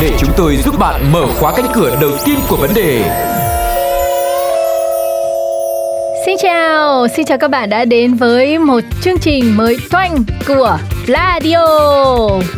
để chúng tôi giúp bạn mở khóa cánh cửa đầu tiên của vấn đề. Xin chào, xin chào các bạn đã đến với một chương trình mới toanh của Radio.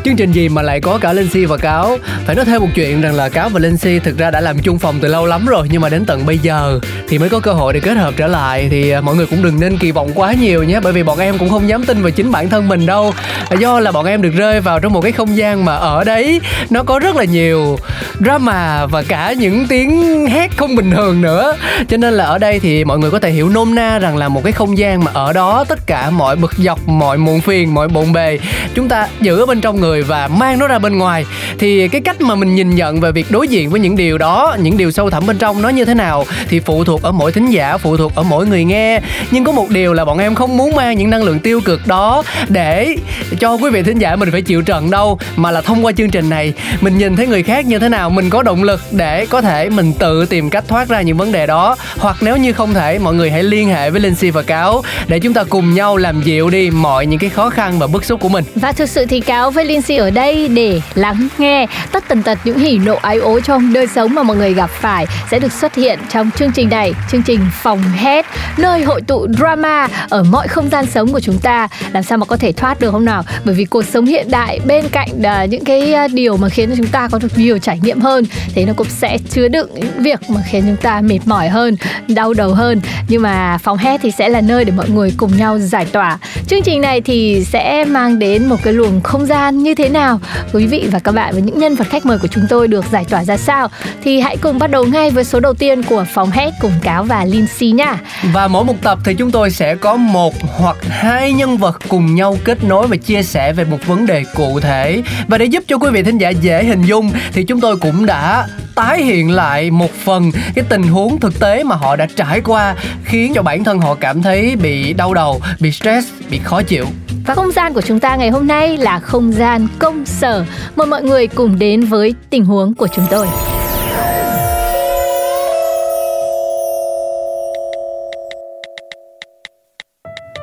Chương trình gì mà lại có cả Linh Si và Cáo? Phải nói thêm một chuyện rằng là Cáo và Linh Si thực ra đã làm chung phòng từ lâu lắm rồi Nhưng mà đến tận bây giờ thì mới có cơ hội để kết hợp trở lại. Thì à, mọi người cũng đừng nên kỳ vọng quá nhiều nhé Bởi vì bọn em cũng không dám tin vào chính bản thân mình đâu. Do là bọn em được rơi vào trong một cái không gian mà ở đấy Nó có rất là nhiều drama và cả những tiếng hét không bình thường nữa. Cho nên là ở đây thì mọi người có thể hiểu nôm na rằng là một cái không gian mà ở đó tất cả mọi bực dọc, mọi muộn phiền, mọi bộn bề chúng ta giữ ở bên trong người và mang nó ra bên ngoài. Thì cái cách mà mình nhìn nhận về việc đối diện với những điều đó, những điều sâu thẳm bên trong nó như thế nào thì phụ thuộc ở mỗi thính giả, phụ thuộc ở mỗi người nghe. Nhưng có một điều là bọn em không muốn mang những năng lượng tiêu cực đó để cho quý vị thính giả mình phải chịu trận đâu, mà là thông qua chương trình này, mình nhìn thấy người khác như thế nào, mình có động lực để có thể mình tự tìm cách thoát ra những vấn đề đó. Hoặc nếu như không thể, mọi người hãy liên hệ với linh si và cáo để chúng ta cùng nhau làm dịu đi mọi những cái khó khăn và bức xúc của mình và thực sự thì cáo với Lindsay ở đây để lắng nghe tất tần tật những hỉ nộ ái ố trong đời sống mà mọi người gặp phải sẽ được xuất hiện trong chương trình này, chương trình phòng hét, nơi hội tụ drama ở mọi không gian sống của chúng ta. Làm sao mà có thể thoát được không nào? Bởi vì cuộc sống hiện đại bên cạnh uh, những cái uh, điều mà khiến cho chúng ta có được nhiều trải nghiệm hơn, thế nó cũng sẽ chứa đựng những việc mà khiến chúng ta mệt mỏi hơn, đau đầu hơn. Nhưng mà phòng hét thì sẽ là nơi để mọi người cùng nhau giải tỏa. Chương trình này thì sẽ mang đến một cái luồng không gian như thế nào? Quý vị và các bạn, với những nhân vật khách mời của chúng tôi được giải tỏa ra sao? Thì hãy cùng bắt đầu ngay với số đầu tiên của phòng hét cùng cáo và Lindsay nha. Và mỗi một tập thì chúng tôi sẽ có một hoặc hai nhân vật cùng nhau kết nối và chia sẻ về một vấn đề cụ thể. Và để giúp cho quý vị thính giả dễ hình dung thì chúng tôi cũng đã tái hiện lại một phần cái tình huống thực tế mà họ đã trải qua, khiến cho bản thân họ cảm thấy bị đau đầu, bị stress bị khó chịu và không gian của chúng ta ngày hôm nay là không gian công sở. Mời mọi người cùng đến với tình huống của chúng tôi.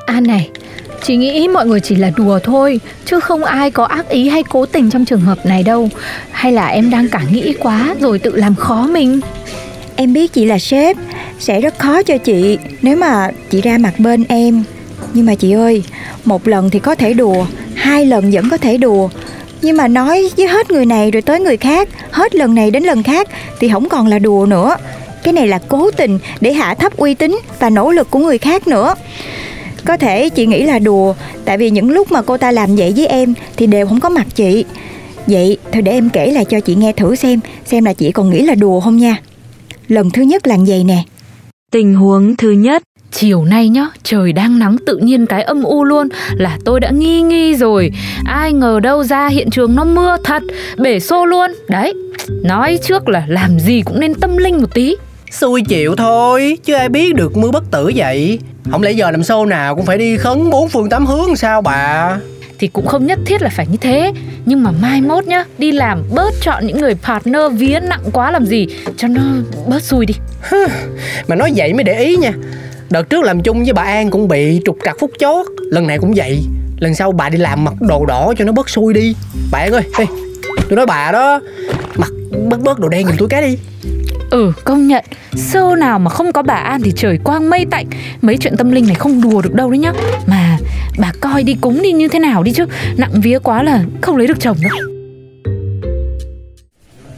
An này, chỉ nghĩ mọi người chỉ là đùa thôi Chứ không ai có ác ý hay cố tình trong trường hợp này đâu Hay là em đang cả nghĩ quá rồi tự làm khó mình Em biết chị là sếp Sẽ rất khó cho chị Nếu mà chị ra mặt bên em nhưng mà chị ơi, một lần thì có thể đùa, hai lần vẫn có thể đùa. Nhưng mà nói với hết người này rồi tới người khác, hết lần này đến lần khác thì không còn là đùa nữa. Cái này là cố tình để hạ thấp uy tín và nỗ lực của người khác nữa. Có thể chị nghĩ là đùa, tại vì những lúc mà cô ta làm vậy với em thì đều không có mặt chị. Vậy thôi để em kể lại cho chị nghe thử xem xem là chị còn nghĩ là đùa không nha. Lần thứ nhất là vậy nè. Tình huống thứ nhất. Chiều nay nhá, trời đang nắng tự nhiên cái âm u luôn Là tôi đã nghi nghi rồi. Ai ngờ đâu ra hiện trường nó mưa thật Bể xô luôn. Đấy, nói trước là làm gì cũng nên tâm linh một tí. Xui chịu thôi, chứ ai biết được mưa bất tử vậy. Không lẽ giờ làm show nào cũng phải đi khấn bốn phương tám hướng sao bà? Thì cũng không nhất thiết là phải như thế. Nhưng mà mai mốt nhá đi làm bớt chọn những người partner vía nặng quá làm gì cho nó bớt xui đi. Mà nói vậy mới để ý nha Đợt trước làm chung với bà An cũng bị trục trặc phút chót. Lần này cũng vậy. Lần sau bà đi làm mặc đồ đỏ cho nó bớt xui đi. Bạn ơi Ê, tôi nói bà đó Mặc bớt bớt đồ đen giùm tôi cái đi. Ừ công nhận. Sơ nào mà không có bà An thì trời quang mây tạnh. Mấy chuyện tâm linh này không đùa được đâu đấy nhá. Mà bà coi đi cúng đi như thế nào đi chứ. Nặng vía quá là không lấy được chồng đâu.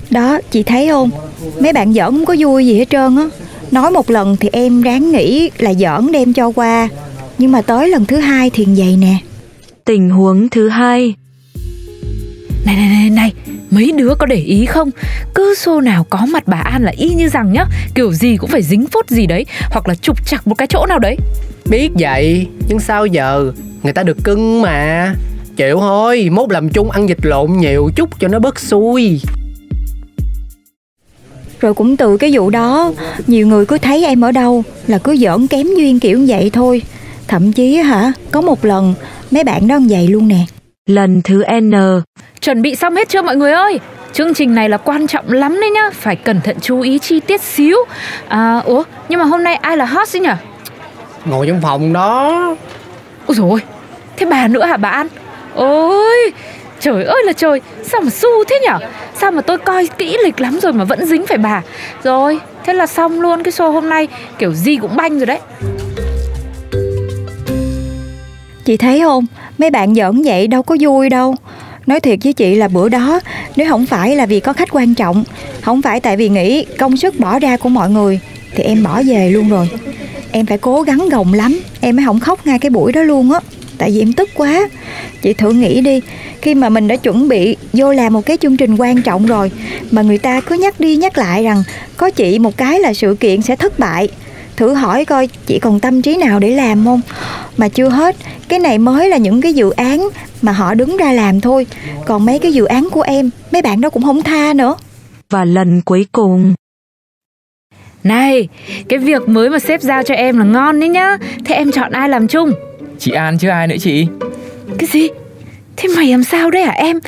Đó chị thấy không? Mấy bạn giỡn không có vui gì hết trơn á Nói một lần thì em ráng nghĩ là giỡn đem cho qua. Nhưng mà tới lần thứ hai thì vậy nè. Tình huống thứ hai. Này này này này Mấy đứa có để ý không? Cứ xô nào có mặt bà An là y như rằng nhá. Kiểu gì cũng phải dính phút gì đấy Hoặc là trục chặt một cái chỗ nào đấy. Biết vậy Nhưng sao giờ? Người ta được cưng mà. Chịu thôi Mốt làm chung ăn dịch lộn nhiều chút cho nó bớt xui Rồi cũng từ cái vụ đó Nhiều người cứ thấy em ở đâu Là cứ giỡn kém duyên kiểu vậy thôi Thậm chí hả Có một lần mấy bạn đó vậy luôn nè Lần thứ N. Chuẩn bị xong hết chưa mọi người ơi? Chương trình này là quan trọng lắm đấy nhá Phải cẩn thận chú ý chi tiết xíu À, ủa, nhưng mà hôm nay ai là hot chứ nhỉ? Ngồi trong phòng đó Ôi ôi, thế bà nữa hả bà An? Ôi, trời ơi là trời Sao mà su thế nhở? Sao mà tôi coi kỹ lịch lắm rồi mà vẫn dính phải bà? Rồi, thế là xong luôn cái show hôm nay Kiểu gì cũng banh rồi đấy. Chị thấy không? Mấy bạn giỡn vậy đâu có vui đâu. Nói thiệt với chị là bữa đó Nếu không phải là vì có khách quan trọng Không phải tại vì nghĩ công sức bỏ ra của mọi người Thì em bỏ về luôn rồi. Em phải cố gắng gồng lắm Em mới không khóc ngay cái buổi đó luôn á. Tại vì em tức quá. Chị thử nghĩ đi Khi mà mình đã chuẩn bị vô làm một cái chương trình quan trọng rồi Mà người ta cứ nhắc đi nhắc lại rằng Có chị một cái là sự kiện sẽ thất bại Thử hỏi coi chị còn tâm trí nào để làm không? Mà chưa hết Cái này mới là những cái dự án Mà họ đứng ra làm thôi. Còn mấy cái dự án của em Mấy bạn đó cũng không tha nữa. Và lần cuối cùng. Này, cái việc mới mà sếp giao cho em là ngon đấy nhá. Thế em chọn ai làm chung? Chị An chứ ai nữa chị Cái gì? Thế mày làm sao đấy hả em?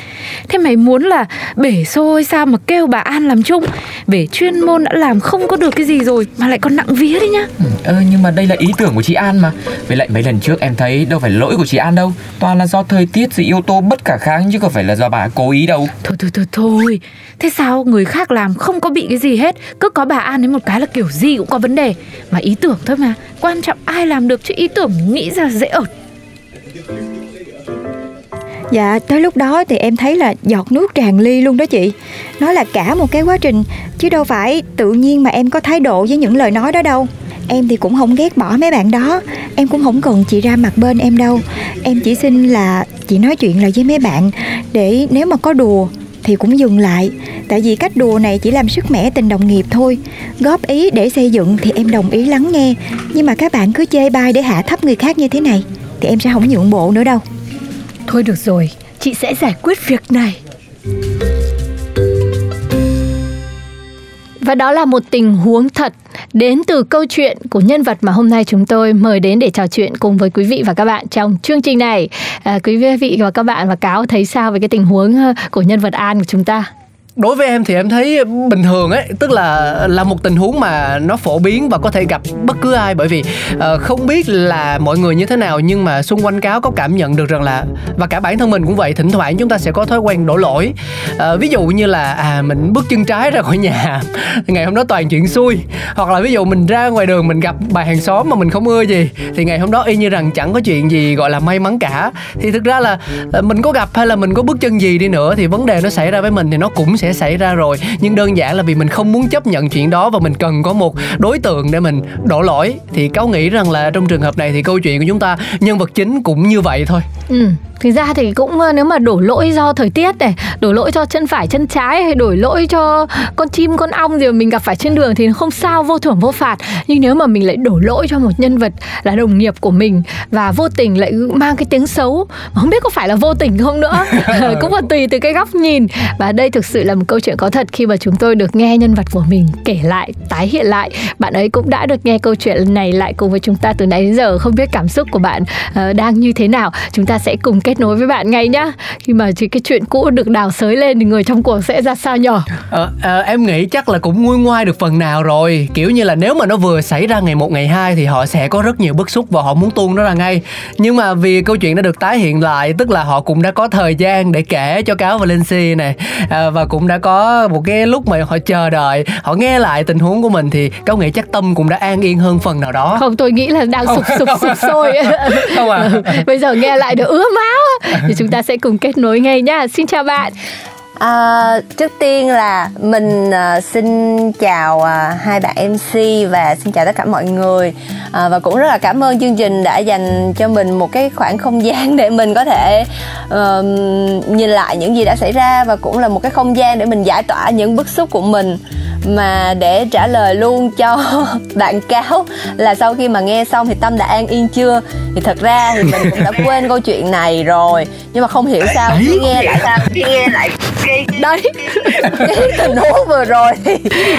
Thế mày muốn là bể xô hay sao mà kêu bà An làm chung? Về chuyên môn đã làm không có được cái gì rồi Mà lại còn nặng vía đấy nhá. Ờ nhưng mà đây là ý tưởng của chị An mà. Với lại mấy lần trước em thấy đâu phải lỗi của chị An đâu. Toàn là do thời tiết rồi yếu tố bất khả kháng Chứ không phải là do bà cố ý đâu. Thôi thôi thôi thôi. Thế sao? Người khác làm không có bị cái gì hết. Cứ có bà An ấy một cái là kiểu gì cũng có vấn đề. Mà ý tưởng thôi mà. Quan trọng ai làm được chứ ý tưởng nghĩ ra dễ ợt Dạ tới lúc đó thì em thấy là giọt nước tràn ly luôn đó chị. Nó là cả một cái quá trình, Chứ đâu phải tự nhiên mà em có thái độ với những lời nói đó đâu. Em thì cũng không ghét bỏ mấy bạn đó. Em cũng không cần chị ra mặt bên em đâu. Em chỉ xin là chị nói chuyện lại với mấy bạn Để nếu mà có đùa thì cũng dừng lại. Tại vì cách đùa này chỉ làm sức mẻ tình đồng nghiệp thôi. Góp ý để xây dựng thì em đồng ý lắng nghe. Nhưng mà các bạn cứ chê bai để hạ thấp người khác như thế này Thì em sẽ không nhượng bộ nữa đâu. Thôi được rồi, chị sẽ giải quyết việc này. Và đó là một tình huống thật đến từ câu chuyện của nhân vật mà hôm nay chúng tôi mời đến để trò chuyện cùng với quý vị và các bạn trong chương trình này. À, quý vị và các bạn và cáo thấy sao về cái tình huống ờ, của nhân vật An của chúng ta? Đối với em thì em thấy bình thường ấy tức là là một tình huống mà nó phổ biến và có thể gặp bất cứ ai. Bởi vì uh, không biết là mọi người như thế nào nhưng mà xung quanh cáo có cảm nhận được rằng là và cả bản thân mình cũng vậy thỉnh thoảng chúng ta sẽ có thói quen đổ lỗi. Uh, ví dụ như là à mình bước chân trái ra khỏi nhà ngày hôm đó toàn chuyện xui. Hoặc là ví dụ mình ra ngoài đường mình gặp bà hàng xóm mà mình không ưa gì thì ngày hôm đó y như rằng chẳng có chuyện gì gọi là may mắn cả. Thì thực ra là uh, mình có gặp hay là mình có bước chân gì đi nữa thì vấn đề nó xảy ra với mình thì nó cũng sẽ xảy ra rồi. Nhưng đơn giản là vì mình không muốn chấp nhận chuyện đó và mình cần có một đối tượng để mình đổ lỗi. Thì cáo nghĩ rằng là trong trường hợp này thì câu chuyện của chúng ta nhân vật chính cũng như vậy thôi. Ừ, thực ra thì cũng ờ, nếu mà đổ lỗi do thời tiết này, đổ lỗi cho chân phải chân trái hay đổi lỗi cho con chim con ong gì mà mình gặp phải trên đường thì không sao vô thưởng vô phạt. Nhưng nếu mà mình lại đổ lỗi cho một nhân vật là đồng nghiệp của mình và vô tình lại mang cái tiếng xấu, mà không biết có phải là vô tình không nữa, cũng là tùy từ cái góc nhìn. Và đây thực sự là một câu chuyện có thật khi mà chúng tôi được nghe nhân vật của mình kể lại, tái hiện lại. Bạn ấy cũng đã được nghe câu chuyện này lại cùng với chúng ta từ nãy đến giờ, không biết cảm xúc của bạn uh, đang như thế nào. Chúng ta sẽ cùng kết nối với bạn ngay nhá. Khi mà chỉ cái chuyện cũ được đào sới lên thì người trong cuộc sẽ ra sao nhỏ Ờ, ờ, em nghĩ chắc là cũng nguôi ngoai được phần nào rồi. Kiểu như là nếu mà nó vừa xảy ra ngày một ngày hai thì họ sẽ có rất nhiều bức xúc và họ muốn tuôn nó ra ngay. Nhưng mà vì câu chuyện đã được tái hiện lại tức là họ cũng đã có thời gian để kể cho cáo và Lindsay này à, và cũng đã có một cái lúc mà họ chờ đợi họ nghe lại tình huống của mình thì cáo nghĩ chắc tâm cũng đã an yên hơn phần nào đó. Không tôi nghĩ là đang sụp sụp sụp sôi. Không à. Bây giờ nghe lại được ứa máu á thì chúng ta sẽ cùng kết nối ngay nhá xin chào bạn. À, trước tiên là mình à, xin chào à, hai bạn MC và xin chào tất cả mọi người. À, và cũng rất là cảm ơn chương trình đã dành cho mình một cái khoảng không gian để mình có thể uh, nhìn lại những gì đã xảy ra và cũng là một cái không gian để mình giải tỏa những bức xúc của mình mà để trả lời luôn cho bạn cáo là sau khi mà nghe xong thì tâm đã an yên chưa? Thì thật ra thì mình cũng đã quên câu chuyện này rồi nhưng mà không hiểu sao khi nghe lại sao? Khi nghe lại. Đấy cái tình huống vừa rồi thì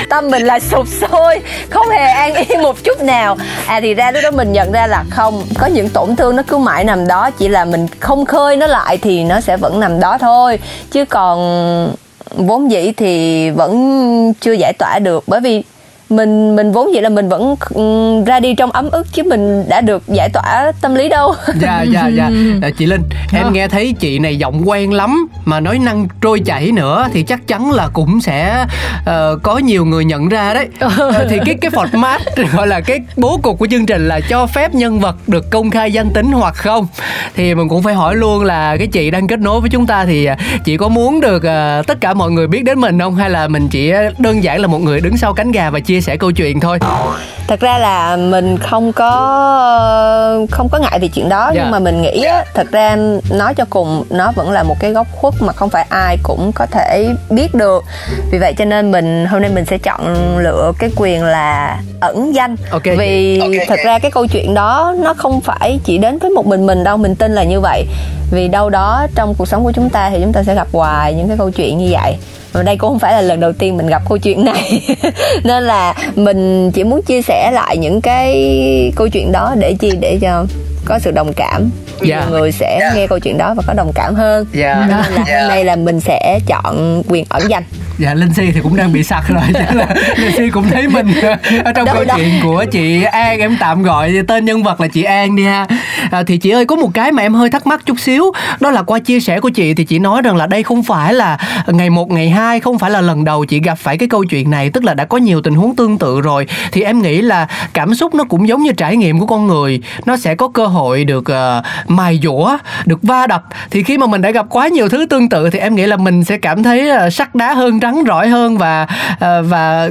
tâm mình là sụp sôi không hề an yên một chút nào. À thì ra lúc đó mình nhận ra là không có những tổn thương nó cứ mãi nằm đó chỉ là mình không khơi nó lại thì nó sẽ vẫn nằm đó thôi. Chứ còn vốn dĩ thì vẫn chưa giải tỏa được bởi vì mình mình vốn dĩ là mình vẫn ừ, ra đi trong ấm ức chứ mình đã được giải tỏa tâm lý đâu. Dạ dạ dạ. À, chị linh em nghe thấy chị này giọng quen lắm mà nói năng trôi chảy nữa thì chắc chắn là cũng sẽ ờ, có nhiều người nhận ra đấy. Ờ, thì cái cái format gọi là cái bố cục của chương trình là cho phép nhân vật được công khai danh tính hoặc không? Thì mình cũng phải hỏi luôn là cái chị đang kết nối với chúng ta thì à, chị có muốn được à, tất cả mọi người biết đến mình không? Hay là mình chỉ đơn giản là một người đứng sau cánh gà và chia sẻ câu chuyện thôi. Thật ra là mình không có không có ngại về chuyện đó Dạ. nhưng mà mình nghĩ á, thật ra nói cho cùng nó vẫn là một cái góc khuất mà không phải ai cũng có thể biết được. Vì vậy cho nên mình hôm nay mình sẽ chọn lựa cái quyền là ẩn danh. Ok. vì thật ra cái câu chuyện đó nó không phải chỉ đến với một mình mình đâu mình tin là như vậy. Vì đâu đó trong cuộc sống của chúng ta thì chúng ta sẽ gặp hoài những cái câu chuyện như vậy. Và đây cũng không phải là lần đầu tiên mình gặp câu chuyện này. Nên là mình chỉ muốn chia sẻ lại những cái câu chuyện đó để chi để cho có sự đồng cảm. Dạ. nhiều người sẽ nghe câu chuyện đó và có đồng cảm hơn. Dạ. Nên là hôm nay là mình sẽ chọn quyền ẩn danh dạ linh si thì cũng đang bị sặc rồi Chắc là linh si cũng thấy mình ở trong Đâu, câu đâu. chuyện của chị an em tạm gọi tên nhân vật là chị an đi ha. À, thì chị ơi có một cái mà em hơi thắc mắc chút xíu đó là qua chia sẻ của chị thì chị nói rằng là đây không phải là ngày một ngày hai không phải là lần đầu chị gặp phải cái câu chuyện này tức là đã có nhiều tình huống tương tự rồi. Thì em nghĩ là cảm xúc nó cũng giống như trải nghiệm của con người nó sẽ có cơ hội được ờ, mài dũa được va đập. Thì khi mà mình đã gặp quá nhiều thứ tương tự thì em nghĩ là mình sẽ cảm thấy ờ, sắc đá hơn rắn rỏi hơn và ờ, và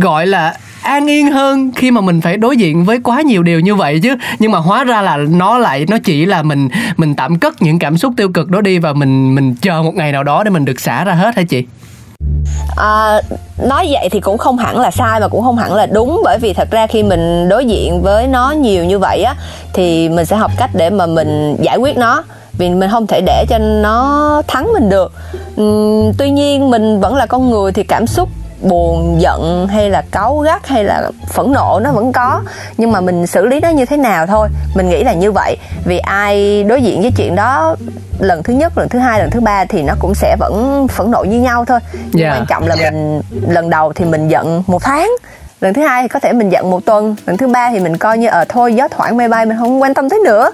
gọi là an yên hơn khi mà mình phải đối diện với quá nhiều điều như vậy chứ. Nhưng mà hóa ra là nó lại nó chỉ là mình mình tạm cất những cảm xúc tiêu cực đó đi và mình mình chờ một ngày nào đó để mình được xả ra hết hả chị? À, nói vậy thì cũng không hẳn là sai mà cũng không hẳn là đúng. Bởi vì thật ra khi mình đối diện với nó nhiều như vậy á thì mình sẽ học cách để mà mình giải quyết nó vì mình không thể để cho nó thắng mình được. Ừm, tuy nhiên mình vẫn là con người thì cảm xúc buồn giận hay là cáu gắt hay là phẫn nộ nó vẫn có. Nhưng mà mình xử lý nó như thế nào thôi mình nghĩ là như vậy. Vì ai đối diện với chuyện đó lần thứ nhất lần thứ hai lần thứ ba thì nó cũng sẽ vẫn phẫn nộ như nhau thôi. Nhưng Dạ. quan trọng là mình lần đầu thì mình giận một tháng lần thứ hai thì có thể mình giận một tuần lần thứ ba thì mình coi như ở thôi gió thoảng máy bay mình không quan tâm tới nữa.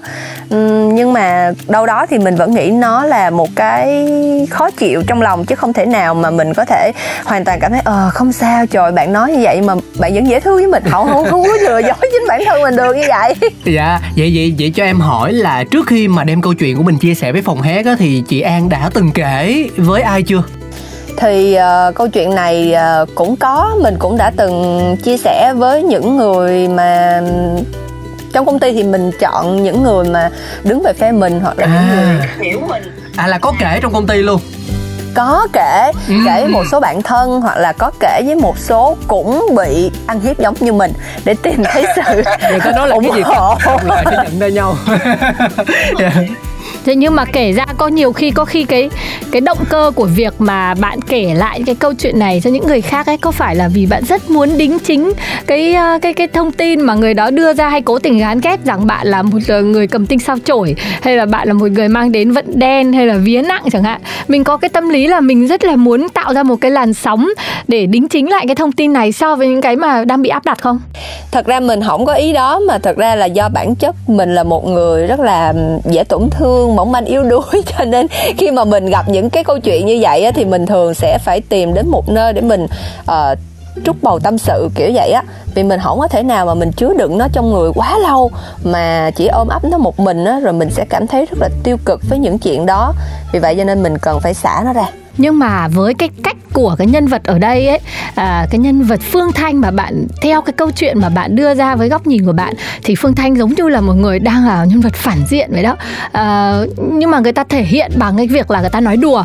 Uhm, nhưng mà đâu đó thì mình vẫn nghĩ nó là một cái khó chịu trong lòng chứ không thể nào mà mình có thể hoàn toàn cảm thấy ờ không sao trời bạn nói như vậy mà bạn vẫn dễ thương với mình. Không không không có lừa dối chính bản thân mình được như vậy. Dạ vậy vậy vậy cho em hỏi là trước khi mà đem câu chuyện của mình chia sẻ với phòng hát á thì chị an đã từng kể với ai chưa? Thì ờ, câu chuyện này ờ, cũng có mình cũng đã từng chia sẻ với những người mà trong công ty thì mình chọn những người mà đứng về phe mình hoặc là những người à, hiểu mình. À là có kể trong công ty luôn? Có kể Ừ. kể với một số bạn thân hoặc là có kể với một số cũng bị ăn hiếp giống như mình để tìm thấy sự người ta nói là ủng cái gì? hộ. Lại sẽ nhận ra nhau. Dạ. Thế nhưng mà kể ra có nhiều khi, có khi cái cái động cơ của việc mà bạn kể lại cái câu chuyện này cho những người khác ấy, có phải là vì bạn rất muốn đính chính cái ờ, cái cái thông tin mà người đó đưa ra hay cố tình gán ghép rằng bạn là một ờ, người cầm tinh sao chổi, hay là bạn là một người mang đến vận đen, hay là vía nặng chẳng hạn. Mình có cái tâm lý là mình rất là muốn tạo ra một cái làn sóng để đính chính lại cái thông tin này so với những cái mà đang bị áp đặt không? thật ra mình không có ý đó, mà thật ra là do bản chất mình là một người rất là dễ tổn thương mỏng manh yếu đuối. Cho nên khi mà mình gặp những cái câu chuyện như vậy á, thì mình thường sẽ phải tìm đến một nơi để mình uh, trút bầu tâm sự kiểu vậy á. Vì mình không có thể nào mà mình chứa đựng nó trong người quá lâu mà chỉ ôm ấp nó một mình á rồi mình sẽ cảm thấy rất là tiêu cực với những chuyện đó. Vì vậy cho nên mình cần phải xả nó ra nhưng mà với cái cách của cái nhân vật ở đây ấy à, cái nhân vật Phương Thanh mà bạn theo cái câu chuyện mà bạn đưa ra với góc nhìn của bạn thì Phương Thanh giống như là một người đang là nhân vật phản diện vậy đó. À, nhưng mà người ta thể hiện bằng cái việc là người ta nói đùa.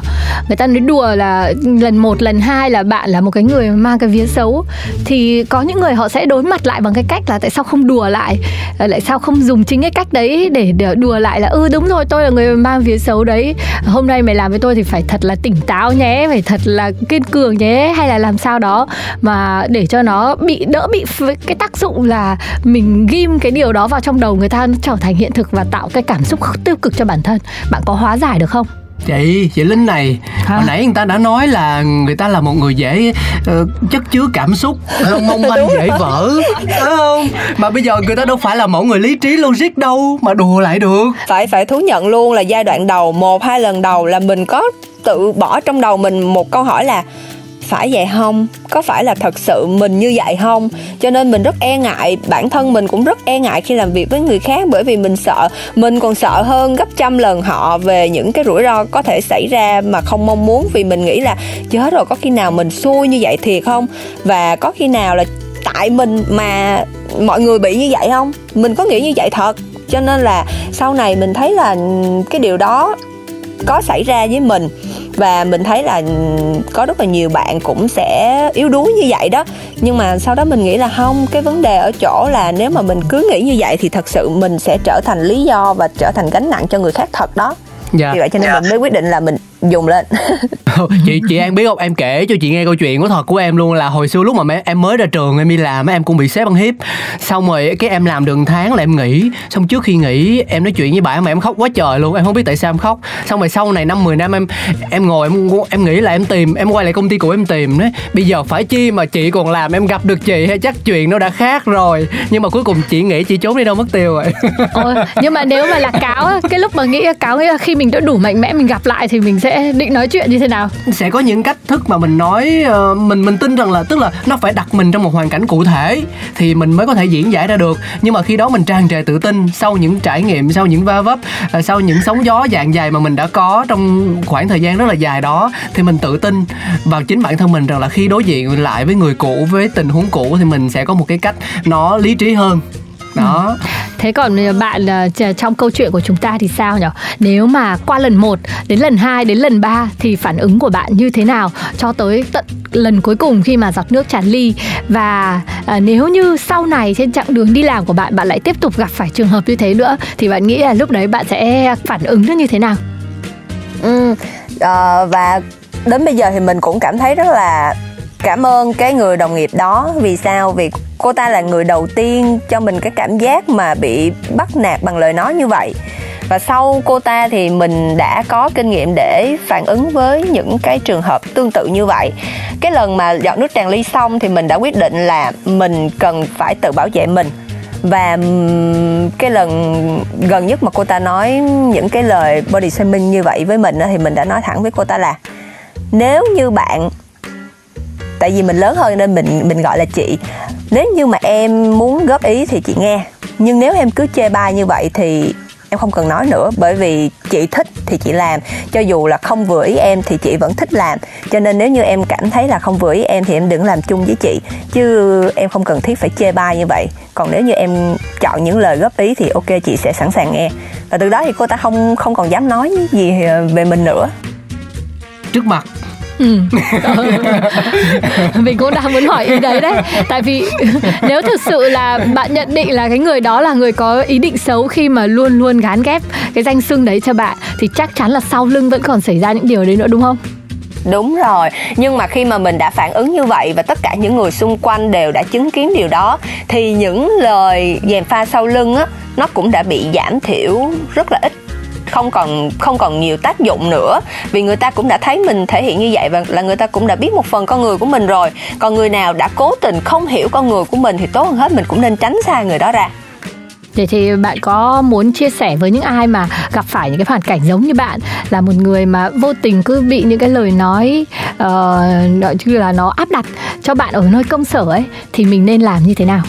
Người ta nói đùa là lần một lần hai là bạn là một cái người mang cái vía xấu. Thì có những người họ sẽ đối mặt lại bằng cái cách là tại sao không đùa lại? À, lại sao không dùng chính cái cách đấy để, để đùa lại là ừ đúng rồi tôi là người mang vía xấu đấy. Hôm nay mày làm với tôi thì phải thật là tỉnh táo nhé phải thật là kiên cường nhé hay là làm sao đó mà để cho nó bị đỡ bị cái tác dụng là mình ghim cái điều đó vào trong đầu người ta nó trở thành hiện thực và tạo cái cảm xúc tiêu cực cho bản thân. Bạn có hóa giải được không? Chị chị linh này Hả? hồi nãy người ta đã nói là người ta là một người dễ uh, chất chứa cảm xúc mong manh dễ vỡ phải không? Mà bây giờ người ta đâu phải là mẫu người lý trí logic đâu mà đùa lại được. Phải phải thú nhận luôn là giai đoạn đầu một hai lần đầu là mình có tự bỏ trong đầu mình một câu hỏi là, phải vậy không? Có phải là thật sự mình như vậy không? Cho nên mình rất e ngại, bản thân mình cũng rất e ngại khi làm việc với người khác bởi vì mình sợ, mình còn sợ hơn gấp trăm lần họ về những cái rủi ro có thể xảy ra mà không mong muốn vì mình nghĩ là, chết rồi, có khi nào mình xui như vậy thiệt không? Và có khi nào là tại mình mà mọi người bị như vậy không? Mình có nghĩ như vậy thật. Cho nên là sau này mình thấy là cái điều đó có xảy ra với mình và mình thấy là có rất là nhiều bạn cũng sẽ yếu đuối như vậy đó nhưng mà sau đó mình nghĩ là không cái vấn đề ở chỗ là nếu mà mình cứ nghĩ như vậy thì thật sự mình sẽ trở thành lý do và trở thành gánh nặng cho người khác thật đó dạ. vì vậy cho nên dạ. mình mới quyết định là mình dùng lên. Chị chị an biết không? Em kể cho chị nghe câu chuyện của thật của em luôn là hồi xưa lúc mà em mới ra trường em đi làm em cũng bị sếp ăn hiếp. Xong rồi cái em làm được tháng là em nghỉ. Xong trước khi nghỉ em nói chuyện với bạn mà em khóc quá trời luôn. Em không biết tại sao em khóc. Xong rồi sau này năm 10 năm em em ngồi em em nghĩ là em tìm em quay lại công ty của em tìm đấy. Bây giờ phải chi mà chị còn làm em gặp được chị hay chắc chuyện nó đã khác rồi. Nhưng mà cuối cùng chị nghĩ chị trốn đi đâu mất tiêu rồi. Ôi, nhưng mà nếu mà là cáo cái lúc mà nghĩ cáo là khi mình đã đủ mạnh mẽ mình gặp lại thì mình sẽ sẽ định nói chuyện như thế nào? Sẽ có những cách thức mà mình nói uh, mình mình tin rằng là tức là nó phải đặt mình trong một hoàn cảnh cụ thể thì mình mới có thể diễn giải ra được. Nhưng mà khi đó mình tràn trề tự tin sau những trải nghiệm sau những va vấp uh, sau những sóng gió dạng dài mà mình đã có trong khoảng thời gian rất là dài đó thì mình tự tin vào chính bản thân mình rằng là khi đối diện lại với người cũ với tình huống cũ thì mình sẽ có một cái cách nó lý trí hơn đó. Ừ. thế còn bạn ờ, trong câu chuyện của chúng ta thì sao nhỉ nếu mà qua lần 1 đến lần 2 đến lần 3 thì phản ứng của bạn như thế nào cho tới tận lần cuối cùng khi mà giọt nước tràn ly? Và à, nếu như sau này trên chặng đường đi làm của bạn bạn lại tiếp tục gặp phải trường hợp như thế nữa thì bạn nghĩ là lúc đấy bạn sẽ phản ứng nó như thế nào? Ừ và đến bây giờ thì mình cũng cảm thấy rất là cảm ơn cái người đồng nghiệp đó. Vì sao? Vì cô ta là người đầu tiên cho mình cái cảm giác mà bị bắt nạt bằng lời nói như vậy. Và sau cô ta thì mình đã có kinh nghiệm để phản ứng với những cái trường hợp tương tự như vậy. Cái lần mà dọn nước tràn ly xong thì mình đã quyết định là mình cần phải tự bảo vệ mình. Và cái lần gần nhất mà cô ta nói những cái lời body shaming như vậy với mình thì mình đã nói thẳng với cô ta là, nếu như bạn tại vì mình lớn hơn nên mình mình gọi là chị. Nếu như mà em muốn góp ý thì chị nghe. Nhưng nếu em cứ chê bai như vậy thì em không cần nói nữa, bởi vì chị thích thì chị làm. Cho dù là không vừa ý em thì chị vẫn thích làm. Cho nên nếu như em cảm thấy là không vừa ý em thì em đừng làm chung với chị. Chứ em không cần thiết phải chê bai như vậy. Còn nếu như em chọn những lời góp ý thì ok, chị sẽ sẵn sàng nghe. Và từ đó thì cô ta không không còn dám nói gì về mình nữa. Trước mặt ừ. mình cũng đang muốn hỏi ý đấy đấy. Tại vì nếu thực sự là bạn nhận định là cái người đó là người có ý định xấu khi mà luôn luôn gán ghép cái danh xưng đấy cho bạn, thì chắc chắn là sau lưng vẫn còn xảy ra những điều đấy nữa, đúng không? Đúng rồi. Nhưng mà khi mà mình đã phản ứng như vậy và tất cả những người xung quanh đều đã chứng kiến điều đó, thì những lời dèm pha sau lưng á, nó cũng đã bị giảm thiểu rất là ít không còn không còn nhiều tác dụng nữa. Vì người ta cũng đã thấy mình thể hiện như vậy và là người ta cũng đã biết một phần con người của mình rồi. Còn người nào đã cố tình không hiểu con người của mình thì tốt hơn hết mình cũng nên tránh xa người đó ra. Vậy thì bạn có muốn chia sẻ với những ai mà gặp phải những cái hoàn cảnh giống như bạn? Là một người mà vô tình cứ bị những cái lời nói uh, như là nó áp đặt cho bạn ở nơi công sở ấy thì mình nên làm như thế nào?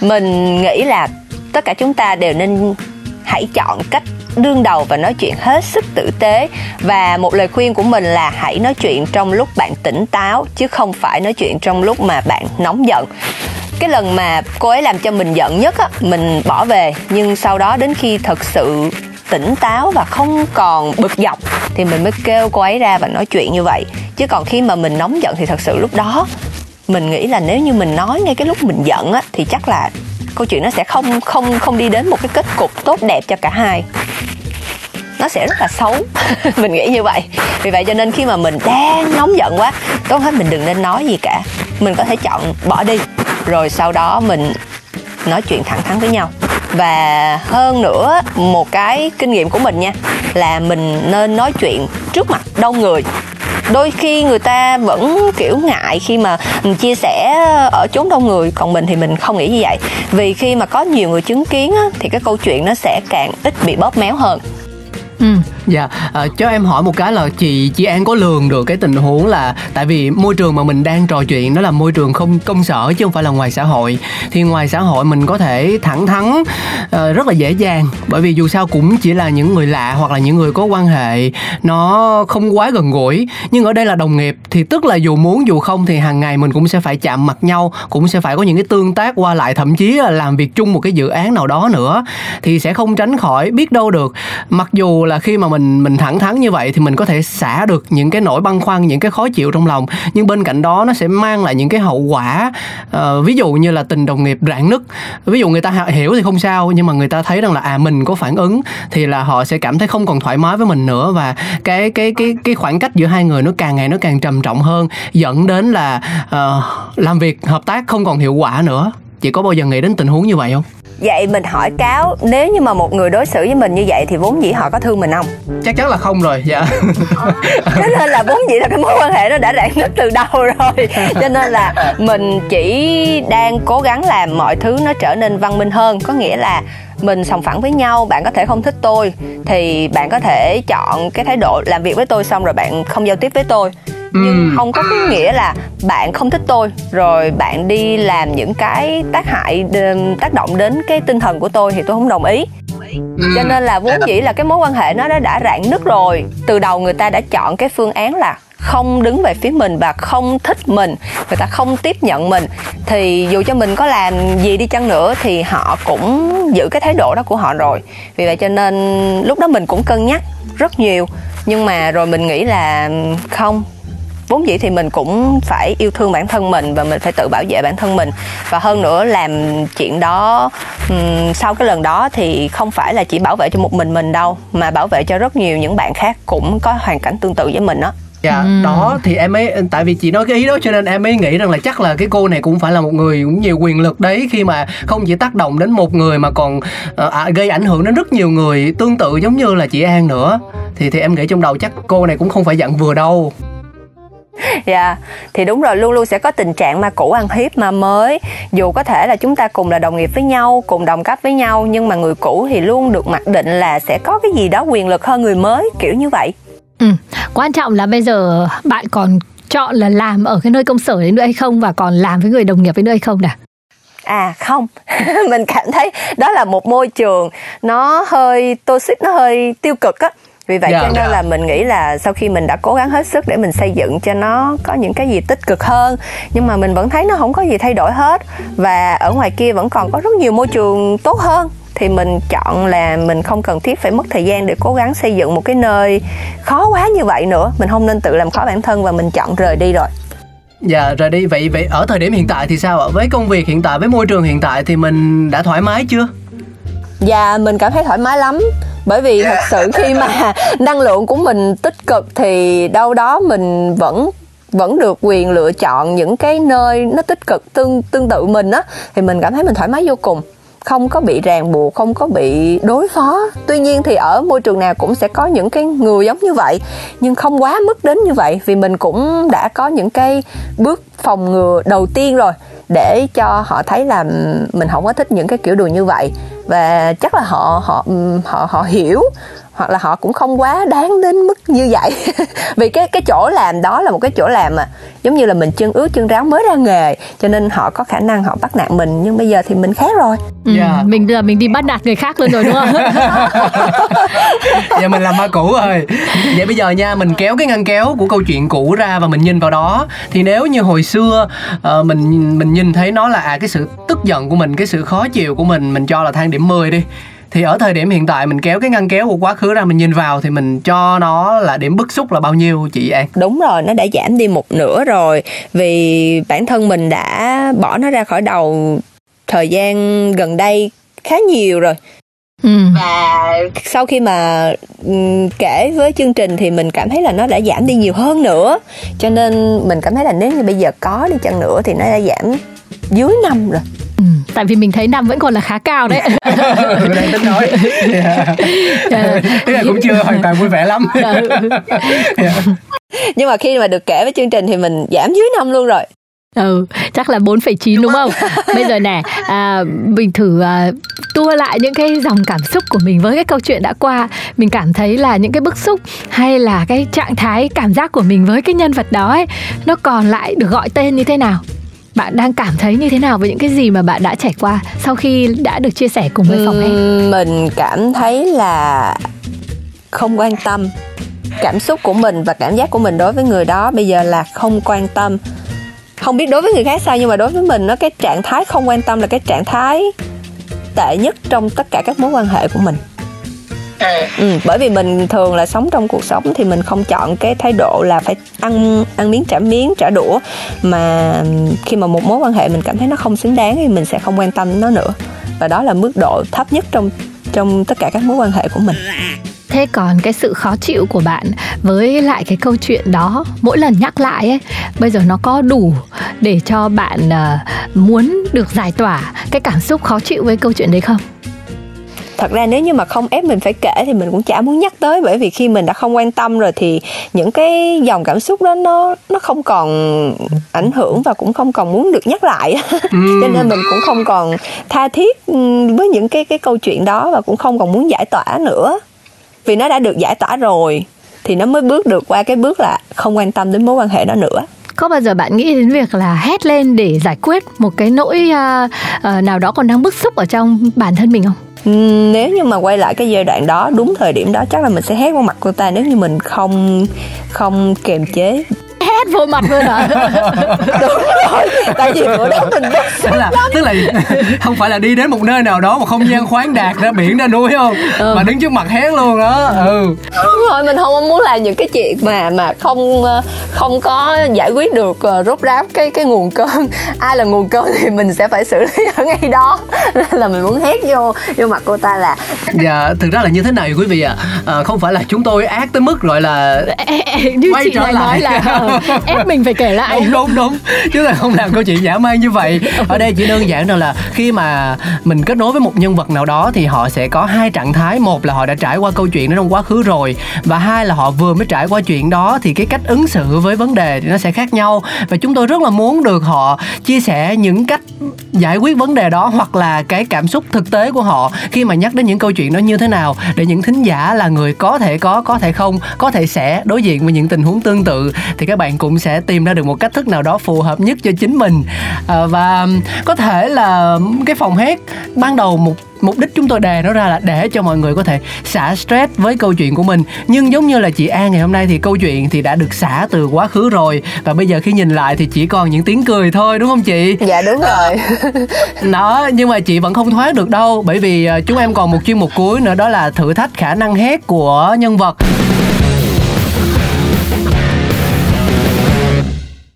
Mình nghĩ là tất cả chúng ta đều nên hãy chọn cách đương đầu và nói chuyện hết sức tử tế. Và một lời khuyên của mình là hãy nói chuyện trong lúc bạn tỉnh táo, chứ không phải nói chuyện trong lúc mà bạn nóng giận. Cái lần mà cô ấy làm cho mình giận nhất á, mình bỏ về, nhưng sau đó đến khi thật sự tỉnh táo và không còn bực dọc, thì mình mới kêu cô ấy ra và nói chuyện như vậy. Chứ còn khi mà mình nóng giận thì thật sự lúc đó, mình nghĩ là nếu như mình nói ngay cái lúc mình giận á, thì chắc là câu chuyện nó sẽ không không không đi đến một cái kết cục tốt đẹp cho cả hai nó sẽ rất là xấu. Mình nghĩ như vậy. Vì vậy cho nên khi mà mình đang nóng giận quá tốt hết mình đừng nên nói gì cả. Mình có thể chọn bỏ đi. Rồi sau đó mình nói chuyện thẳng thắn với nhau. Và hơn nữa một cái kinh nghiệm của mình nha là mình nên nói chuyện trước mặt đông người. Đôi khi người ta vẫn kiểu ngại khi mà mình chia sẻ ở chốn đông người còn mình thì mình không nghĩ như vậy. Vì khi mà có nhiều người chứng kiến á, thì cái câu chuyện nó sẽ càng ít bị bóp méo hơn. Ừ. Dạ, à, cho em hỏi một cái là chị chị An có lường được cái tình huống là tại vì môi trường mà mình đang trò chuyện đó là môi trường không công sở chứ không phải là ngoài xã hội. Thì ngoài xã hội mình có thể thẳng thắn à, rất là dễ dàng bởi vì dù sao cũng chỉ là những người lạ hoặc là những người có quan hệ nó không quá gần gũi. Nhưng ở đây là đồng nghiệp thì tức là dù muốn dù không thì hàng ngày mình cũng sẽ phải chạm mặt nhau, cũng sẽ phải có những cái tương tác qua lại thậm chí là làm việc chung một cái dự án nào đó nữa thì sẽ không tránh khỏi biết đâu được mặc dù là là khi mà mình mình thẳng thắn như vậy thì mình có thể xả được những cái nỗi băn khoăn những cái khó chịu trong lòng. Nhưng bên cạnh đó nó sẽ mang lại những cái hậu quả uh, ví dụ như là tình đồng nghiệp rạn nứt. Ví dụ người ta hiểu thì không sao nhưng mà người ta thấy rằng là à mình có phản ứng thì là họ sẽ cảm thấy không còn thoải mái với mình nữa. Và cái cái cái cái khoảng cách giữa hai người nó càng ngày nó càng trầm trọng hơn dẫn đến là uh, làm việc hợp tác không còn hiệu quả nữa. Chị có bao giờ nghĩ đến tình huống như vậy không? Vậy mình hỏi cáo nếu như mà một người đối xử với mình như vậy thì vốn dĩ họ có thương mình không? Chắc chắn là không rồi dạ. Cho nên là vốn dĩ là cái mối quan hệ nó đã rạn nứt từ đầu rồi. Cho nên là mình chỉ đang cố gắng làm mọi thứ nó trở nên văn minh hơn. Có nghĩa là mình sòng phẳng với nhau bạn có thể không thích tôi thì bạn có thể chọn cái thái độ làm việc với tôi xong rồi bạn không giao tiếp với tôi nhưng không có cái nghĩa là bạn không thích tôi rồi bạn đi làm những cái tác hại tác động đến cái tinh thần của tôi thì tôi không đồng ý. Cho nên là vốn dĩ là cái mối quan hệ nó đã đã rạn nứt rồi. Từ đầu người ta đã chọn cái phương án là không đứng về phía mình và không thích mình người ta không tiếp nhận mình. Thì dù cho mình có làm gì đi chăng nữa thì họ cũng giữ cái thái độ đó của họ rồi. Vì vậy cho nên lúc đó mình cũng cân nhắc rất nhiều. Nhưng mà rồi mình nghĩ là không vốn dĩ thì mình cũng phải yêu thương bản thân mình và mình phải tự bảo vệ bản thân mình. Và hơn nữa làm chuyện đó um, sau cái lần đó thì không phải là chỉ bảo vệ cho một mình mình đâu mà bảo vệ cho rất nhiều những bạn khác cũng có hoàn cảnh tương tự với mình đó dạ ừ. đó thì em ấy tại vì chị nói cái ý đó cho nên em ấy nghĩ rằng là chắc là cái cô này cũng phải là một người cũng nhiều quyền lực đấy khi mà không chỉ tác động đến một người mà còn uh, gây ảnh hưởng đến rất nhiều người tương tự giống như là chị An nữa. Thì thì em nghĩ trong đầu chắc cô này cũng không phải dặn vừa đâu dạ. Yeah. thì đúng rồi luôn luôn sẽ có tình trạng ma cũ ăn hiếp ma mới. Dù có thể là chúng ta cùng là đồng nghiệp với nhau cùng đồng cấp với nhau nhưng mà người cũ thì luôn được mặc định là sẽ có cái gì đó quyền lực hơn người mới kiểu như vậy. Ừ. quan trọng là bây giờ bạn còn chọn là làm ở cái nơi công sở đấy nữa hay không và còn làm với người đồng nghiệp với nữa hay không nè à không. Mình cảm thấy đó là một môi trường nó hơi toxic nó hơi tiêu cực á vì vậy yeah. Dạ. cho nên là mình nghĩ là sau khi mình đã cố gắng hết sức để mình xây dựng cho nó có những cái gì tích cực hơn nhưng mà mình vẫn thấy nó không có gì thay đổi hết và ở ngoài kia vẫn còn có rất nhiều môi trường tốt hơn thì mình chọn là mình không cần thiết phải mất thời gian để cố gắng xây dựng một cái nơi khó quá như vậy nữa mình không nên tự làm khó bản thân và mình chọn rời đi rồi Dạ rời đi vậy vậy ở thời điểm hiện tại thì sao ạ? Với công việc hiện tại với môi trường hiện tại thì mình đã thoải mái chưa? Dạ mình cảm thấy thoải mái lắm. Bởi vì thật sự khi mà năng lượng của mình tích cực thì đâu đó mình vẫn vẫn được quyền lựa chọn những cái nơi nó tích cực tương tương tự mình á thì mình cảm thấy mình thoải mái vô cùng. Không có bị ràng buộc không có bị đối phó. Tuy nhiên thì ở môi trường nào cũng sẽ có những cái người giống như vậy. Nhưng không quá mức đến như vậy vì mình cũng đã có những cái bước phòng ngừa đầu tiên rồi để cho họ thấy là mình không có thích những cái kiểu đùa như vậy và chắc là họ họ ừ, họ họ hiểu hoặc là họ cũng không quá đáng đến mức như vậy. Vì cái cái chỗ làm đó là một cái chỗ làm mà giống như là mình chân ướt chân ráo mới ra nghề cho nên họ có khả năng họ bắt nạt mình nhưng bây giờ thì mình khác rồi. Ừ, Dạ. mình giờ mình đi bắt nạt người khác luôn rồi đúng không? Giờ mình làm ma cũ rồi. Vậy bây giờ nha Mình kéo cái ngăn kéo của câu chuyện cũ ra Và mình nhìn vào đó. Thì nếu như hồi xưa ờ, Mình mình nhìn thấy nó là à, Cái sự tức giận của mình Cái sự khó chịu của mình Mình cho là thang điểm 10 đi thì ở thời điểm hiện tại mình kéo cái ngăn kéo của quá khứ ra mình nhìn vào thì mình cho nó là điểm bức xúc là bao nhiêu chị An? đúng rồi nó đã giảm đi một nửa rồi vì bản thân mình đã bỏ nó ra khỏi đầu thời gian gần đây khá nhiều rồi ừ. và sau khi mà ừm, kể với chương trình thì mình cảm thấy là nó đã giảm đi nhiều hơn nữa cho nên mình cảm thấy là nếu như bây giờ có đi chăng nữa thì nó đã giảm dưới năm rồi. Ừ, tại vì mình thấy năm vẫn còn là khá cao đấy. Tôi đang tính nói. Yeah. Thế là cũng chưa hoàn toàn vui vẻ lắm. Yeah. nhưng mà khi mà được kể với chương trình thì mình giảm dưới năm luôn rồi. Ừ chắc là 4,9 đúng không? bây giờ nè à, mình thử à, tua lại những cái dòng cảm xúc của mình với cái câu chuyện đã qua. Mình cảm thấy là những cái bức xúc hay là cái trạng thái cảm giác của mình với cái nhân vật đó ấy nó còn lại được gọi tên như thế nào bạn đang cảm thấy như thế nào với những cái gì mà bạn đã trải qua sau khi đã được chia sẻ cùng với phòng em? Mình cảm thấy là không quan tâm cảm xúc của mình và cảm giác của mình đối với người đó. Bây giờ là không quan tâm. Không biết đối với người khác sao, nhưng mà đối với mình nó cái trạng thái không quan tâm là cái trạng thái tệ nhất trong tất cả các mối quan hệ của mình ừ, bởi vì mình thường là sống trong cuộc sống thì mình không chọn cái thái độ là phải ăn ăn miếng trả miếng trả đũa. Mà khi mà một mối quan hệ mình cảm thấy nó không xứng đáng thì mình sẽ không quan tâm đến nó nữa. Và đó là mức độ thấp nhất trong trong tất cả các mối quan hệ của mình. Thế còn cái sự khó chịu của bạn với lại cái câu chuyện đó mỗi lần nhắc lại ấy, bây giờ nó có đủ để cho bạn ờ, muốn được giải tỏa cái cảm xúc khó chịu với câu chuyện đấy không? Thật ra nếu như mà không ép mình phải kể thì mình cũng chả muốn nhắc tới bởi vì khi mình đã không quan tâm rồi thì những cái dòng cảm xúc đó nó nó không còn ảnh hưởng và cũng không còn muốn được nhắc lại. Cho nên mình cũng không còn tha thiết ừm, với những cái cái câu chuyện đó và cũng không còn muốn giải tỏa nữa. Vì nó đã được giải tỏa rồi thì nó mới bước được qua cái bước là không quan tâm đến mối quan hệ đó nữa. Có bao giờ bạn nghĩ đến việc là hét lên để giải quyết một cái nỗi à, à, nào đó còn đang bức xúc ở trong bản thân mình không? Nếu như mà quay lại cái giai đoạn đó, đúng thời điểm đó, chắc là mình sẽ hét vào mặt cô ta nếu như mình không không kiềm chế. Hét vô mặt luôn hả? đúng rồi tại vì bữa đó mình bức xúc tức là tức là không phải là đi đến một nơi nào đó một không gian khoáng đạt ra biển ra núi không? Mà đứng trước mặt hét luôn đó ừ. Đúng rồi mình không muốn làm những cái chuyện mà mà không ờ, không có giải quyết được ờ, rốt ráo cái cái nguồn cơn. Ai là nguồn cơn thì mình sẽ phải xử lý ở ngay đó. Nên là mình muốn hét vô vô mặt cô ta là dạ thực ra là như thế này quý vị ạ. À, không phải là chúng tôi ác tới mức gọi là Quay trở lại. nói là ép mình phải kể lại. đúng đúng đúng. Chứ là không làm câu chuyện giả man như vậy. Ở đây chỉ đơn giản rằng là khi mà mình kết nối với một nhân vật nào đó thì họ sẽ có hai trạng thái. Một là họ đã trải qua câu chuyện đó trong quá khứ rồi, và hai là họ vừa mới trải qua chuyện đó thì cái cách ứng xử với vấn đề thì nó sẽ khác nhau. Và chúng tôi rất là muốn được họ chia sẻ những cách giải quyết vấn đề đó hoặc là cái cảm xúc thực tế của họ khi mà nhắc đến những câu chuyện đó như thế nào, để những thính giả là người có thể có có thể không, có thể sẽ đối diện với những tình huống tương tự. Thì các bạn cũng sẽ tìm ra được một cách thức nào đó phù hợp nhất cho chính mình. À, và có thể là cái phòng hát ban đầu một mục đích chúng tôi đề nó ra là để cho mọi người có thể xả stress với câu chuyện của mình. Nhưng giống như là chị An ngày hôm nay thì câu chuyện thì đã được xả từ quá khứ rồi. Và bây giờ khi nhìn lại thì chỉ còn những tiếng cười thôi đúng không chị? Dạ đúng rồi. Đó nhưng mà chị vẫn không thoát được đâu. Bởi vì ờ, chúng em còn một chuyên mục cuối nữa đó là thử thách khả năng hét của nhân vật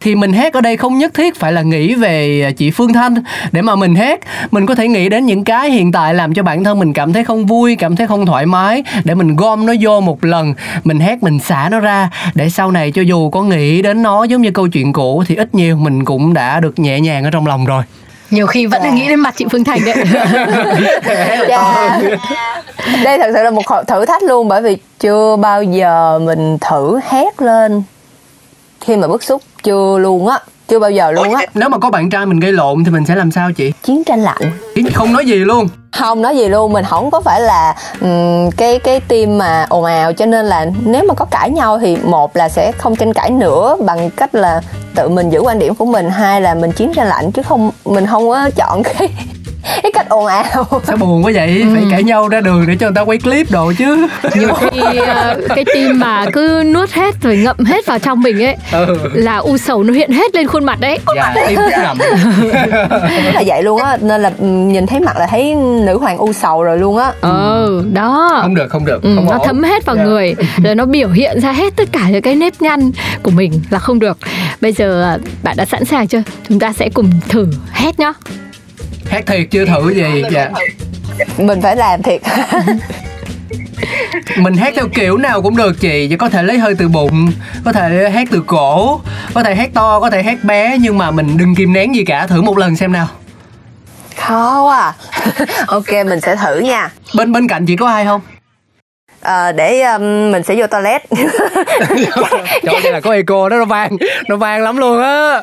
thì mình hét ở đây không nhất thiết phải là nghĩ về chị Phương Thanh để mà mình hét mình có thể nghĩ đến những cái hiện tại làm cho bản thân mình cảm thấy không vui cảm thấy không thoải mái để mình gom nó vô một lần mình hét mình xả nó ra để sau này cho dù có nghĩ đến nó giống như câu chuyện cũ thì ít nhiều mình cũng đã được nhẹ nhàng ở trong lòng rồi Nhiều khi vẫn là nghĩ đến mặt chị Phương Thành đấy. Dạ. đây thật sự là một thử thách luôn bởi vì chưa bao giờ mình thử hét lên khi mà bức xúc chưa luôn á chưa bao giờ luôn á. nếu mà có bạn trai mình gây lộn thì mình sẽ làm sao chị? Chiến tranh lạnh. Không nói gì luôn. Không nói gì luôn mình không có phải là um, cái cái team mà ồn ào cho nên là nếu mà có cãi nhau thì một là sẽ không tranh cãi nữa bằng cách là tự mình giữ quan điểm của mình hai là mình chiến tranh lạnh chứ không mình không có chọn cái cái cách ồn ào. Sao buồn quá vậy? Phải cãi nhau ra đường để cho người ta quay clip đồ chứ. Nhiều khi ờ, cái tim mà cứ nuốt hết rồi ngậm hết vào trong mình ấy ừ. là u sầu nó hiện hết lên khuôn mặt đấy. Dạ tim ngầm là vậy luôn á nên là ừm, nhìn thấy mặt là thấy nữ hoàng u sầu rồi luôn á. Ừ đó. Không được không được Ừ, không nó ổn. thấm hết vào Dạ. người rồi nó biểu hiện ra hết tất cả những cái nếp nhăn của mình là không được. Bây giờ à, bạn đã sẵn sàng chưa? Chúng ta sẽ cùng thử hét nhá hát thiệt chưa thử gì dạ. mình phải làm thiệt. Mình hát theo kiểu nào cũng được chị có thể lấy hơi từ bụng có thể hát từ cổ có thể hát to có thể hát bé nhưng mà mình đừng kìm nén gì cả thử một lần xem nào. Khó quá à. ok mình sẽ thử nha. Bên bên cạnh chị có ai không? Ờ, để um, mình sẽ vô toilet. Trời ơi, là có echo đó nó vang nó vang lắm luôn á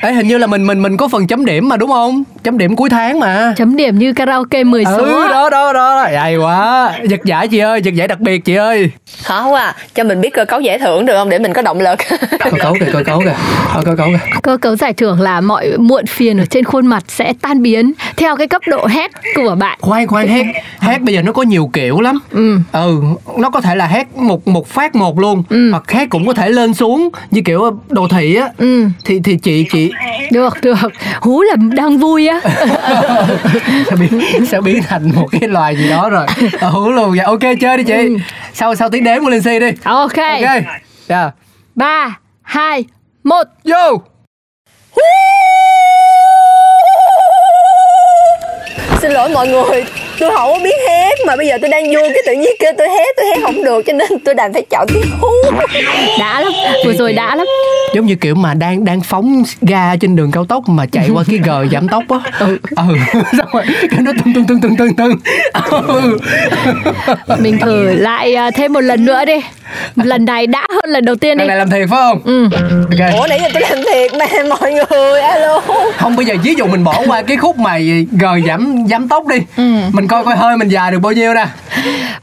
Ê, hình như là mình mình mình có phần chấm điểm mà đúng không? Chấm điểm cuối tháng mà. Chấm điểm như karaoke 10 số ừ đó đó đó hay quá. Giật giải chị ơi giật giải đặc biệt chị ơi. Khó quá à. cho mình biết cơ cấu giải thưởng được không để mình có động lực. Coi cấu kìa coi cấu kìa. Coi cấu kìa. Cơ cấu giải thưởng là mọi muộn phiền ở trên khuôn mặt sẽ tan biến theo cái cấp độ hét của bạn. Khoan khoan hát hát bây giờ nó có nhiều kiểu lắm. Ừ. Ừ nó có thể là hát một một phát một luôn. Ừ. hoặc hát cũng có thể lên xuống như kiểu đồ thị á. Ừ. Thì thì chị chị được được. Hú là đang vui á. Sẽ biến sẽ biến thành một cái loài gì đó rồi. Ừ luôn. Dạ ok chơi đi chị. Ừ. sau sau tiếng đếm của linh si đi. Ok. Ok. Dạ. Ba hai một. Vô. Xin lỗi mọi người tôi không có biết hét mà bây giờ tôi đang vui cái tự nhiên kêu tôi hét tôi hét không được cho nên tôi đành phải chọn tiếng hú. Đã lắm vừa rồi đã lắm. Giống như kiểu mà đang đang phóng ga trên đường cao tốc mà chạy qua cái gờ giảm tốc á. Ừ. Ừ xong rồi cái nó tưng tưng tưng tưng tưng tưng. Ừ. mình thử lại à, thêm một lần nữa đi. Lần này đã hơn lần đầu tiên đi. Lần này làm thiệt phải không? Ừ. Ok. Ủa nãy giờ tôi làm thiệt mà mọi người alo. Không bây giờ ví dụ mình bỏ qua cái khúc mà gờ giảm giảm tốc đi. Ừ. mình coi coi hơi mình dài được bao nhiêu nè.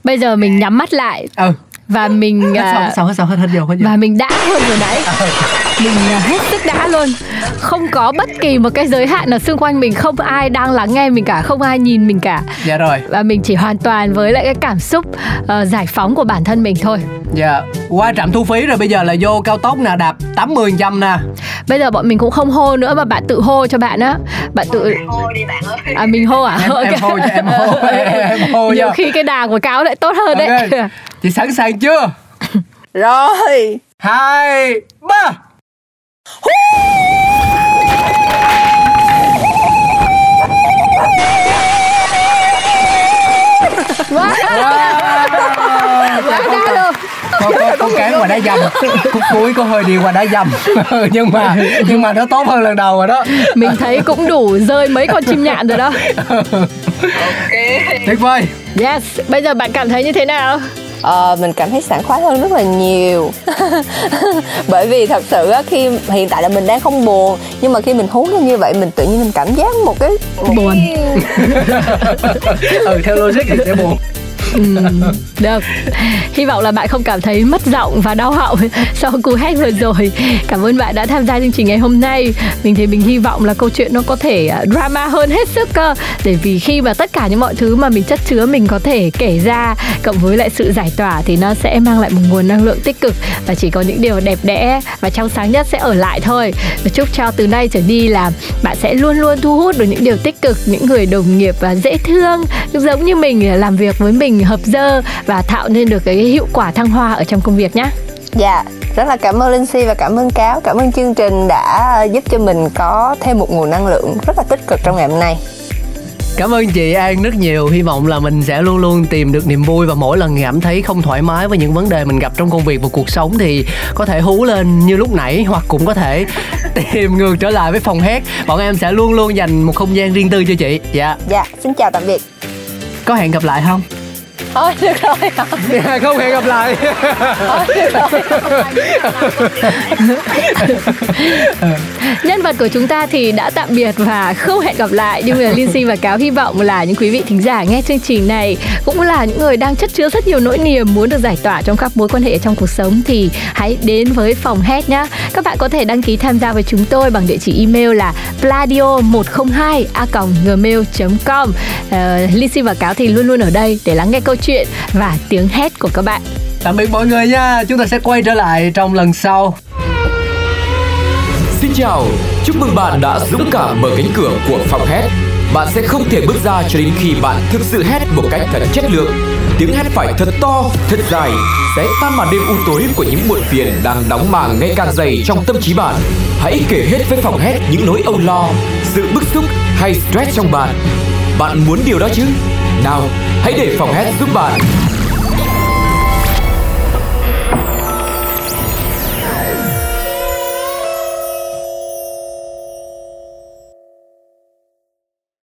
Bây giờ mình nhắm mắt lại. Ừ. Và mình hết à, xong hết xong hết xong hết và mình đã hơn vừa nãy mình à, hết sức đã luôn. Không có bất kỳ một cái giới hạn nào xung quanh mình. Không ai đang lắng nghe mình cả không ai nhìn mình cả. Dạ rồi. Và mình chỉ hoàn toàn với lại cái cảm xúc ờ, giải phóng của bản thân mình thôi. Dạ. Qua trạm thu phí rồi bây giờ là vô cao tốc nè đạp 80 trăm nè bây giờ bọn mình cũng không hô nữa mà bạn tự hô cho bạn á. Bạn tự à mình hô à? Em, em hô cho em hô. Em, em hô nhiều cho khi cái đà của cáo lại tốt hơn đấy. Ok. chị sẵn sàng chưa? Rồi. Hai ba. Đã luôn có có có cái ngoài đá dầm. Khúc cuối có hơi đi qua đá dầm. Nhưng mà nhưng mà nó tốt hơn lần đầu rồi đó. Mình thấy cũng đủ rơi mấy con chim nhạn rồi đó. Tuyệt vời. Yes. Bây giờ bạn cảm thấy như thế nào? Ờ, mình cảm thấy sảng khoái hơn rất là nhiều. Bởi vì thật sự á, khi hiện tại là mình đang không buồn nhưng mà khi mình hú lên như vậy mình tự nhiên mình cảm giác một cái Buồn. ừ theo logic thì sẽ buồn được. Hy vọng là bạn không cảm thấy mất giọng và đau họng sau cú hét vừa rồi. Cảm ơn bạn đã tham gia chương trình ngày hôm nay. Mình thì mình hy vọng là câu chuyện nó có thể à, drama hơn hết sức cơ. Để vì khi mà tất cả những mọi thứ mà mình chất chứa mình có thể kể ra, cộng với lại sự giải tỏa thì nó sẽ mang lại một nguồn năng lượng tích cực và chỉ có những điều đẹp đẽ và trong sáng nhất sẽ ở lại thôi. Và chúc cho từ nay trở đi là bạn sẽ luôn luôn thu hút được những điều tích cực, những người đồng nghiệp và dễ thương giống như mình à, làm việc với mình hợp dơ và tạo nên được cái hiệu quả thăng hoa ở trong công việc nhé dạ rất là cảm ơn Linh Si và cảm ơn Cáo. Cảm ơn chương trình đã giúp cho mình có thêm một nguồn năng lượng rất là tích cực trong ngày hôm nay. Cảm ơn chị An rất nhiều. Hy vọng là mình sẽ luôn luôn tìm được niềm vui Và mỗi lần cảm thấy không thoải mái với những vấn đề mình gặp trong công việc và cuộc sống Thì có thể hú lên như lúc nãy Hoặc cũng có thể tìm ngược trở lại với phòng hát. Bọn em sẽ luôn luôn dành một không gian riêng tư cho chị. Dạ. Dạ xin chào tạm biệt. Có hẹn gặp lại không? Thôi được rồi. Dạ, không hẹn gặp lại. Thôi được rồi. Nhân vật của chúng ta thì đã tạm biệt và không hẹn gặp lại. Nhưng mà Lindsay và Cáo hy vọng là những quý vị thính giả nghe chương trình này Cũng là những người đang chất chứa rất nhiều nỗi niềm muốn được giải tỏa trong các mối quan hệ trong cuộc sống Thì hãy đến với phòng hết nhé Các bạn có thể đăng ký tham gia với chúng tôi bằng địa chỉ email là pladio102 a gmail.com uh, Lindsay và Cáo thì luôn luôn ở đây để lắng nghe câu chuyện và tiếng hét của các bạn Tạm biệt mọi người nha Chúng ta sẽ quay trở lại trong lần sau Xin chào, chúc mừng bạn đã dũng cảm mở cánh cửa của phòng hét. Bạn sẽ không thể bước ra cho đến khi bạn thực sự hét một cách thật chất lượng. Tiếng hét phải thật to, thật dài, sẽ tan màn đêm u tối của những muộn phiền đang đóng màng ngày càng dày trong tâm trí bạn. Hãy kể hết với phòng hét những nỗi âu lo, sự bức xúc hay stress trong bạn. Bạn muốn điều đó chứ? Nào, hãy để phòng hét giúp bạn.